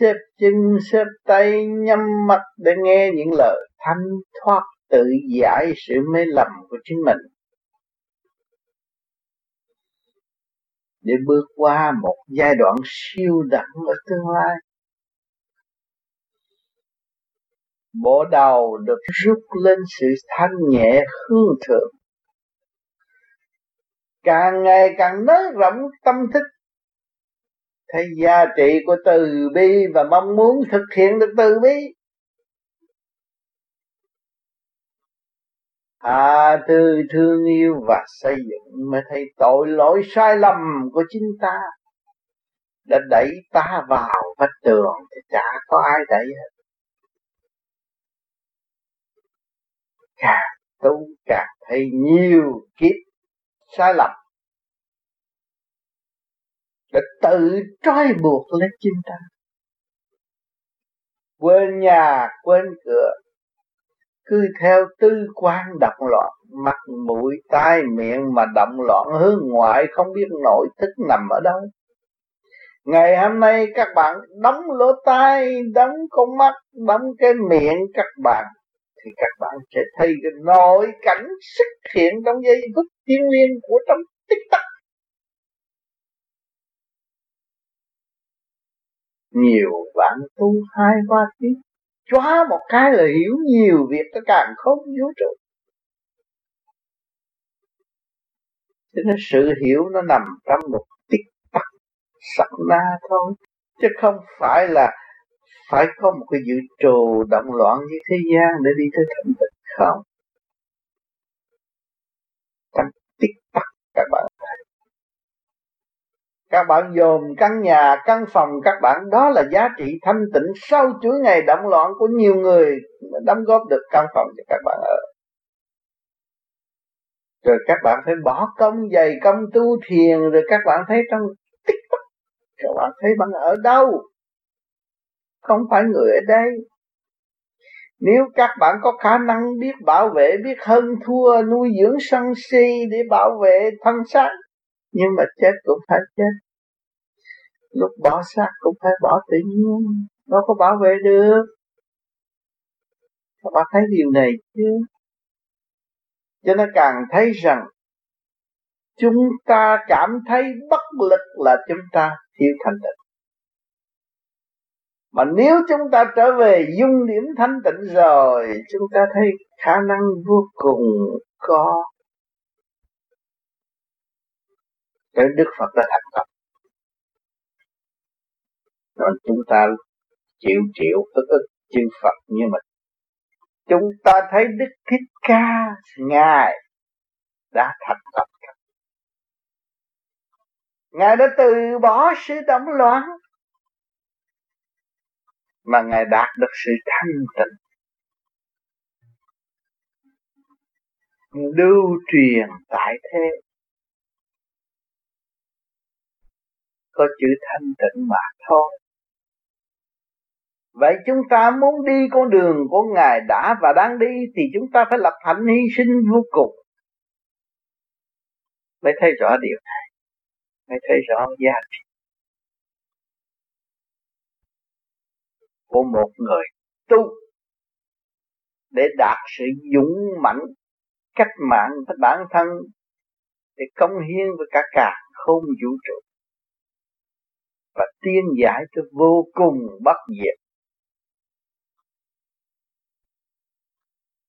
xếp chân, xếp tay, nhắm mắt để nghe những lời thanh thoát tự giải sự mê lầm của chính mình. Để bước qua một giai đoạn siêu đẳng ở tương lai bộ đầu được rút lên sự thanh nhẹ hương thượng. Càng ngày càng nới rộng tâm thức thấy giá trị của từ bi và mong muốn thực hiện được từ bi. À từ thương yêu và xây dựng mới thấy tội lỗi sai lầm của chính ta. Đã đẩy ta vào vách tường thì chả có ai đẩy hết. Càng tu càng thấy nhiều kiếp sai lầm để tự trói buộc lấy chính ta. Quên nhà, quên cửa, cứ theo tư quan động loạn, mặt mũi, tai miệng mà động loạn, hướng ngoại không biết nội thức nằm ở đâu. Ngày hôm nay các bạn đóng lỗ tai, đóng con mắt, đóng cái miệng các bạn, thì các bạn sẽ thấy cái nội cảnh xuất hiện trong giây phút thiên liên của trong tích tắc. Nhiều bạn tu hai ba tiếng. Chóa một cái là hiểu nhiều việc cái càng không vũ trụ. Cho nên sự hiểu nó nằm trong một tích tắc sắc na thôi. Chứ không phải là phải có một cái dự trù động loạn như thế gian để đi tới thánh tịnh không? Trong tích tắc các bạn các bạn dồn căn nhà, căn phòng các bạn, đó là giá trị thanh tịnh sau chuỗi ngày động loạn của nhiều người đóng góp được căn phòng cho các bạn ở. Rồi các bạn phải bỏ công dày công tu thiền, rồi các bạn thấy trong tích tắc các bạn thấy bạn ở đâu? Không phải người ở đây. Nếu các bạn có khả năng biết bảo vệ, biết hơn thua, nuôi dưỡng sân si để bảo vệ thân xác nhưng mà chết cũng phải chết. Lúc bỏ xác cũng phải bỏ tự nhiên. Đâu có bảo vệ được. Các bạn thấy điều này chứ? Cho nên càng thấy rằng, chúng ta cảm thấy bất lực là chúng ta thiếu thanh tịnh. Mà nếu chúng ta trở về dung điểm thanh tịnh rồi, chúng ta thấy khả năng vô cùng có tới Đức Phật đã thành công rồi chúng ta chịu chịu, ức ức chư Phật như mình. Chúng ta thấy Đức Thích Ca Ngài đã thành công Ngài đã từ bỏ sự động loạn mà Ngài đạt được sự thanh tịnh. Lưu truyền tại thế có chữ thanh tịnh mà thôi. Vậy chúng ta muốn đi con đường của Ngài đã và đang đi Thì chúng ta phải lập hạnh hy sinh vô cùng. Mới thấy rõ điều này. Mới thấy rõ giá trị Của một người tu Để đạt sự dũng mãnh, Cách mạng với bản thân, Để công hiến với cả cả không vũ trụ. Và tiên giải cho vô cùng bất diệt.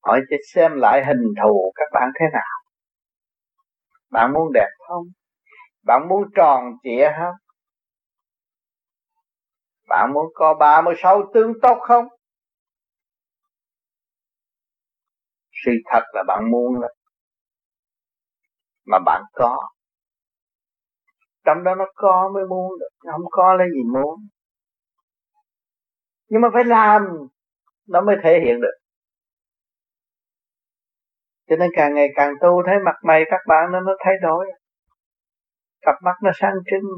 Hỏi cho xem lại hình thù các bạn thế nào. Bạn muốn đẹp không? Bạn muốn tròn trịa không? Bạn muốn có ba mươi sáu tương tốt không? Sự thật là bạn muốn lắm mà bạn có trong đó nó có mới muốn được không có lấy gì muốn. Nhưng mà phải làm, nó mới thể hiện được. Cho nên càng ngày càng tu, thấy mặt mày các bạn nó nó thay đổi. Cặp mắt nó sáng trưng,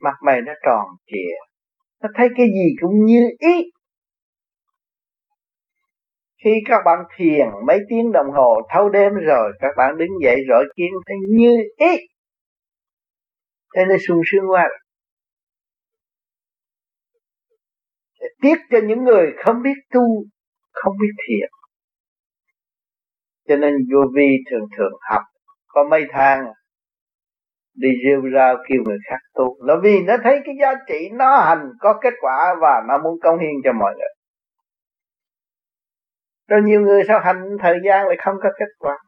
mặt mày nó tròn trịa. Nó thấy cái gì cũng như ý. Khi các bạn thiền mấy tiếng đồng hồ thâu đêm rồi, các bạn đứng dậy rồi kiến thấy như ý thế nó sung sướng quá tiếc cho những người không biết tu, không biết thiền. Cho nên vô vi thường thường học, có mấy tháng đi rêu rao kêu người khác tu. Là vì nó thấy cái giá trị nó hành, có kết quả và nó muốn công hiến cho mọi người. Rồi nhiều người sao hành thời gian lại không có kết quả?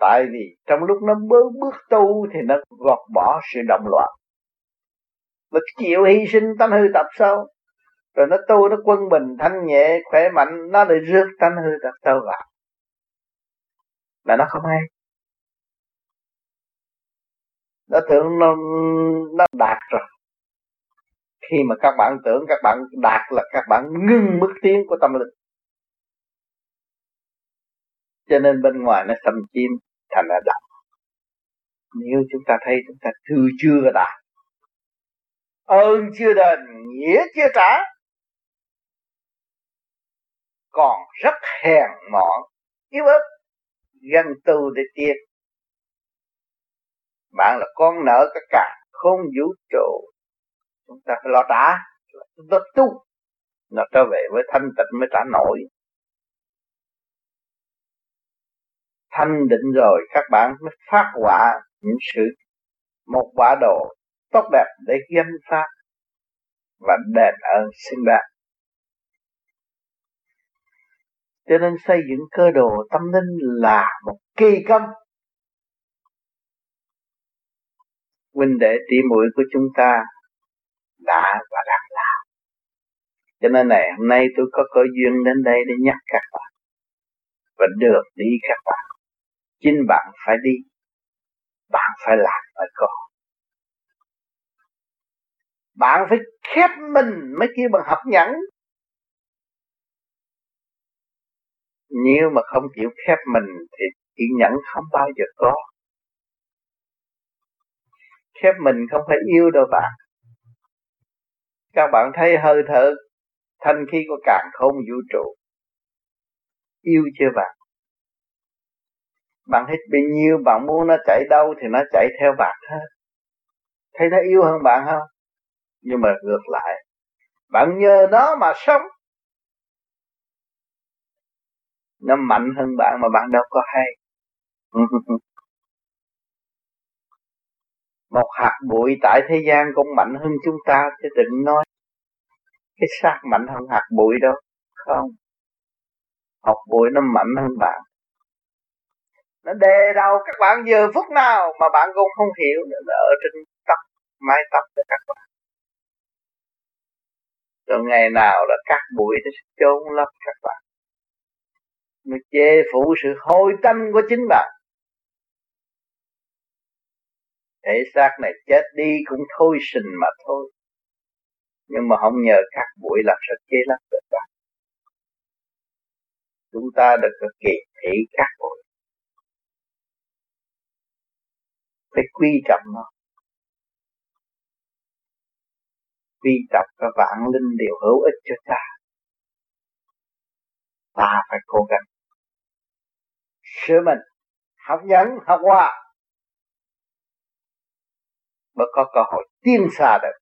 Tại vì trong lúc nó bước bước tu thì nó gọt bỏ sự động loạn. Nó chịu hy sinh tánh hư tập sâu. Rồi nó tu, nó quân bình, thanh nhẹ, khỏe mạnh, nó lại rước tánh hư tập sâu vào. Là nó không hay. Nó tưởng nó nó đạt rồi. Khi mà các bạn tưởng, các bạn đạt là các bạn ngưng bước tiến của tâm linh. Cho nên bên ngoài nó xâm chiếm thành ra động nếu chúng ta thấy, chúng ta thư chưa đạt ơn chưa đền, nghĩa chưa trả. Còn rất hèn mọn, yếu ớt gần tu để tiến bạn là con nợ cả cả không vũ trụ. Chúng ta phải lo trả, chúng ta tu. Nó trở về với thanh tịnh mới trả nổi. Thanh định rồi, các bạn mới phát quả những sự, một quả đồ tốt đẹp để gánh phát và đền ơn xứng đáng. Cho nên xây dựng cơ đồ tâm linh là một kỳ công. Huynh đệ tỷ muội của chúng ta đã và đang làm. Cho nên này, hôm nay tôi có cơ duyên đến đây để nhắc các bạn và được đi các bạn chính bạn phải đi. Bạn phải làm mới có bạn phải khép mình mới kêu bằng học nhẫn nếu mà không chịu khép mình thì chỉ nhẫn không bao giờ có. Khép mình không phải yêu đâu bạn. Các bạn thấy hơi thở thanh khí của càng không vũ trụ. Yêu chưa bạn? Bạn hít bao nhiêu, bạn muốn nó chạy đâu thì nó chạy theo bạn hết. Thấy nó yêu hơn bạn không? Nhưng mà ngược lại, bạn nhờ nó mà sống. Nó mạnh hơn bạn mà bạn đâu có hay. Một hạt bụi tại thế gian cũng mạnh hơn chúng ta, chứ đừng nói cái xác mạnh hơn hạt bụi đâu, không. Hạt bụi nó mạnh hơn bạn nó đề đầu các bạn giờ phút nào mà bạn cũng không hiểu nữa ở trên tóc, mái tóc của các bạn. Rồi ngày nào là cắt bụi nó sẽ chôn lấp các bạn. Nó che phủ sự hôi tanh của chính bạn. Thể xác này chết đi cũng thôi sình mà thôi. Nhưng mà không nhờ cắt bụi làm sao chế lấp được bạn. Chúng ta được kỳ thị cắt bụi phải quy trọng nó. Quy trọng các vạn linh đều hữu ích cho ta ta phải cố gắng. Sửa mình học nhẫn, học hòa. Mới có cơ hội tiến xa được.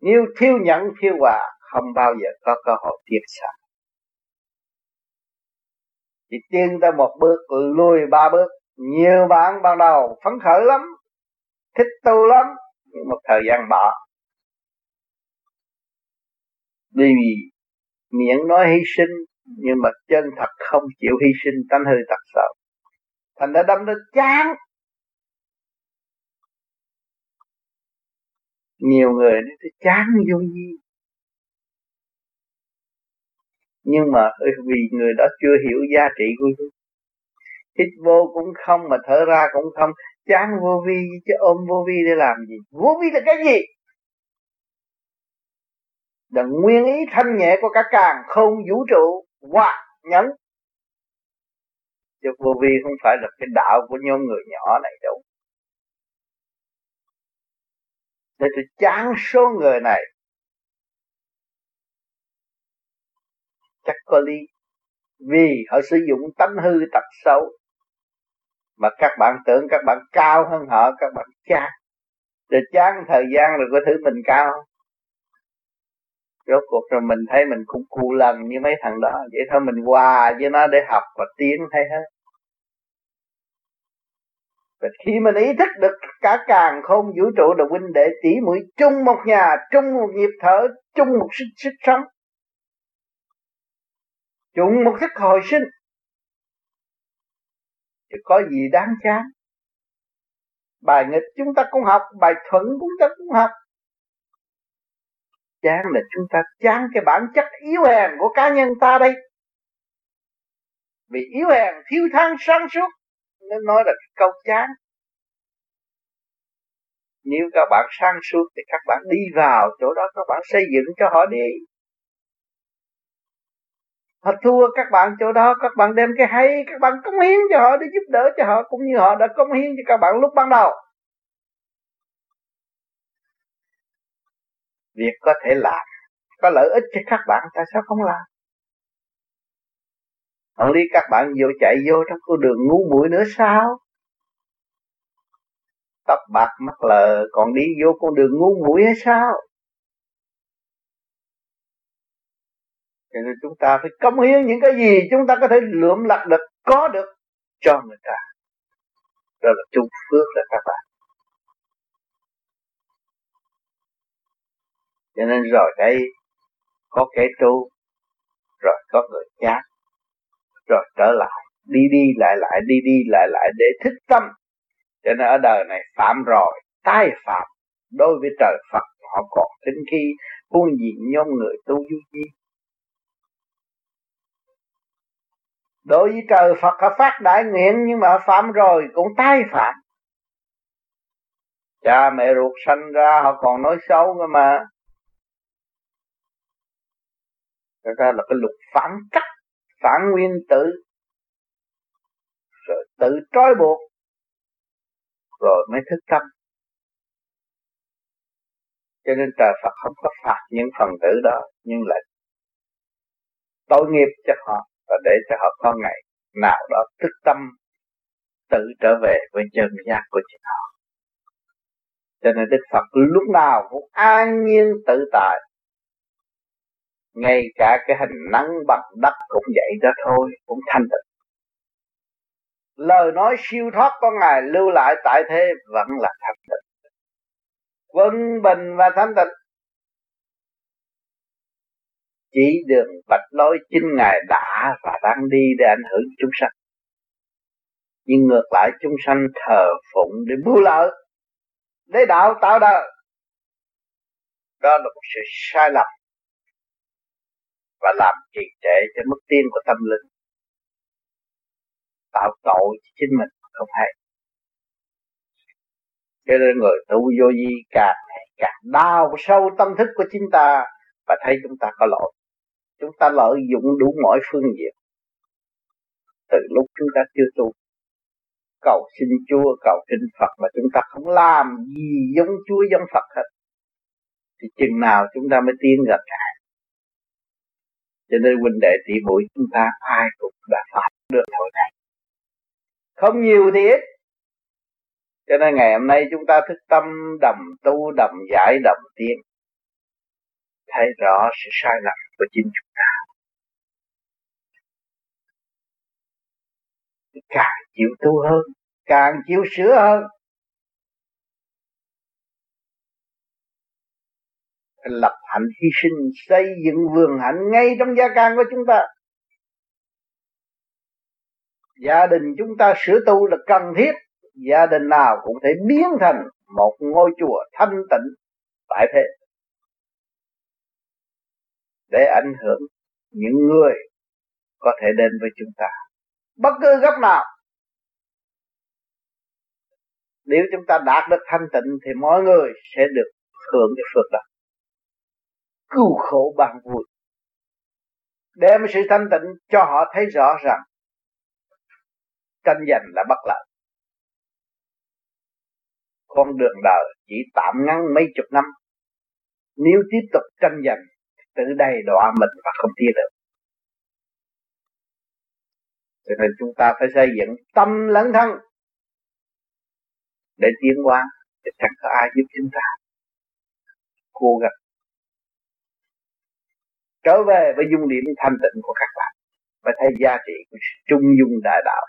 Nếu thiếu nhẫn, thiếu hòa, không bao giờ có cơ hội tiến xa. Chỉ tiến tới một bước, lùi ba bước nhiều bạn ban đầu phấn khởi lắm, thích tu lắm, nhưng một thời gian bỏ. Vì miệng nói hy sinh, nhưng mà chân thật không chịu hy sinh, tánh hư thật sợ thành đã đâm nó chán. Nhiều người nói tôi chán vô gì nhưng mà vì người đó chưa hiểu giá trị của tôi hít vô cũng không mà thở ra cũng không. Chán vô vi, chứ ôm vô vi để làm gì? Vô vi là cái gì? Là nguyên ý thanh nhẹ của cả càng không vũ trụ, hoặc nhẫn. Chứ vô vi không phải là cái đạo của nhóm người nhỏ này đâu. Để tôi chán số người này. Chắc có lý. Vì họ sử dụng tánh hư tật xấu mà các bạn tưởng các bạn cao hơn họ các bạn chán. Rồi chán thời gian rồi có thứ mình cao. Rốt cuộc rồi mình thấy mình cũng cù lần như mấy thằng đó. Vậy thôi mình hòa với nó để học và tiến thấy hết và khi mình ý thức được cả càng không vũ trụ là huynh đệ tỷ muội chung một nhà chung một nhịp thở chung một sức, sức sống. Chung một thức hồi sinh chứ có gì đáng chán. Bài nghịch chúng ta cũng học, bài thuận chúng ta cũng học. Chán là chúng ta chán cái bản chất yếu hèn của cá nhân ta đây. Vì yếu hèn, thiếu thang sáng suốt, nên nói là câu chán. Nếu các bạn sáng suốt thì các bạn đi vào chỗ đó, các bạn xây dựng cho họ đi họ thua các bạn chỗ đó, các bạn đem cái hay, các bạn cống hiến cho họ để giúp đỡ cho họ, cũng như họ đã cống hiến cho các bạn lúc ban đầu. Việc có thể làm, có lợi ích cho các bạn, tại sao không làm? Không lý các bạn vô chạy vô trong con đường ngu muội nữa sao? Tóc bạc mắt lờ còn đi vô con đường ngu muội hay sao? Cho nên chúng ta phải cống hiến những cái gì chúng ta có thể lượm lặt được, có được cho người ta. Đó là chung phước là các bạn. Cho nên rồi đây, có kẻ tu, rồi có người chát rồi trở lại, đi đi lại lại, đi đi lại lại để thích tâm. Cho nên ở đời này phạm rồi tái phạm, đối với trời Phật họ còn tính khi buông diện nhóm người tu du di. Đối với trời Phật họ phát đại nguyện nhưng mà phạm rồi, cũng tái phạm. Cha mẹ ruột sanh ra, họ còn nói xấu cơ mà. Thật ra là cái luật phản cách, phản nguyên tử. Rồi tự trói buộc, rồi mới thức tâm. Cho nên trời Phật không có phạt những phần tử đó, nhưng lại tội nghiệp cho họ và để cho họ có ngày nào đó thức tâm, tự trở về với chân giác của chính họ. Cho nên Đức Phật lúc nào cũng an nhiên tự tại. Ngay cả cái hình nắng bằng đất cũng vậy đó thôi, cũng thanh tịnh. Lời nói siêu thoát của ngài lưu lại tại thế vẫn là thanh tịnh. Quân bình và thanh tịnh chỉ đường bạch lối chính ngài đã và đang đi để ảnh hưởng chúng sanh. Nhưng ngược lại, chúng sanh thờ phụng để mưu lợi, để đạo tạo đời. Đó là một sự sai lầm và làm trì trệ cho mức tiên của tâm linh. Tạo tội cho chính mình không hay. Cho nên người tu vô vi càng ngày càng đau sâu tâm thức của chính ta và thấy chúng ta có lỗi chúng ta lợi dụng đủ mọi phương diện. Từ lúc chúng ta chưa tu, cầu xin Chúa, cầu xin Phật mà chúng ta không làm gì giống Chúa, giống Phật hết, thì chừng nào chúng ta mới tiến gần Ngài. Cho nên huynh đệ tỷ muội chúng ta ai cũng đã phạm được thôi này không nhiều thì ít. Cho nên ngày hôm nay chúng ta thức tâm, đầm tu, đầm giải, đầm tiên thấy rõ sự sai lầm của chính chúng ta càng chịu tu hơn, càng chịu sửa hơn. Lập hạnh hy sinh, xây dựng vườn hạnh ngay trong gia can của chúng ta. Gia đình chúng ta sửa tu là cần thiết. Gia đình nào cũng thể biến thành một ngôi chùa thanh tịnh tại thế để ảnh hưởng những người có thể đến với chúng ta. Bất cứ góc nào, nếu chúng ta đạt được thanh tịnh thì mọi người sẽ được hưởng cái phước đó. Cứu khổ bằng vui. Đem sự thanh tịnh cho họ thấy rõ rằng tranh giành là bất lợi. Con đường đời chỉ tạm ngắn mấy chục năm. Nếu tiếp tục tranh giành tự đầy đọa mình và không tiến được. Cho nên chúng ta phải xây dựng tâm lẫn thân để tiến qua. thì chẳng có ai giúp chúng ta. Cố gắng. Trở về với dung điểm thanh tịnh của các bạn và thấy giá trị của trung dung đại đạo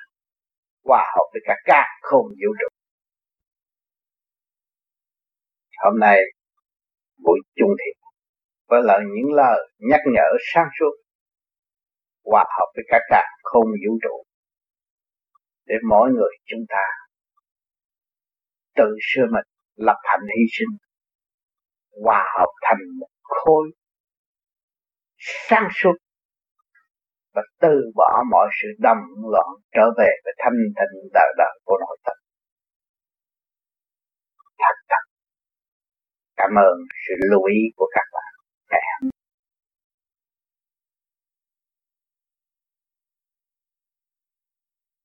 hòa hợp với cả các không vũ trụ. Hôm nay buổi chung thiện với lời những lời nhắc nhở sáng suốt, hòa hợp với cả cả không vũ trụ, để mỗi người chúng ta tự sửa mình lập hạnh hy sinh, hòa hợp thành một khối sáng suốt và từ bỏ mọi sự đầm loạn trở về với thanh tịnh đạo đạo của nội tâm. Thật thật, cảm ơn sự lưu ý của các bạn. Okay.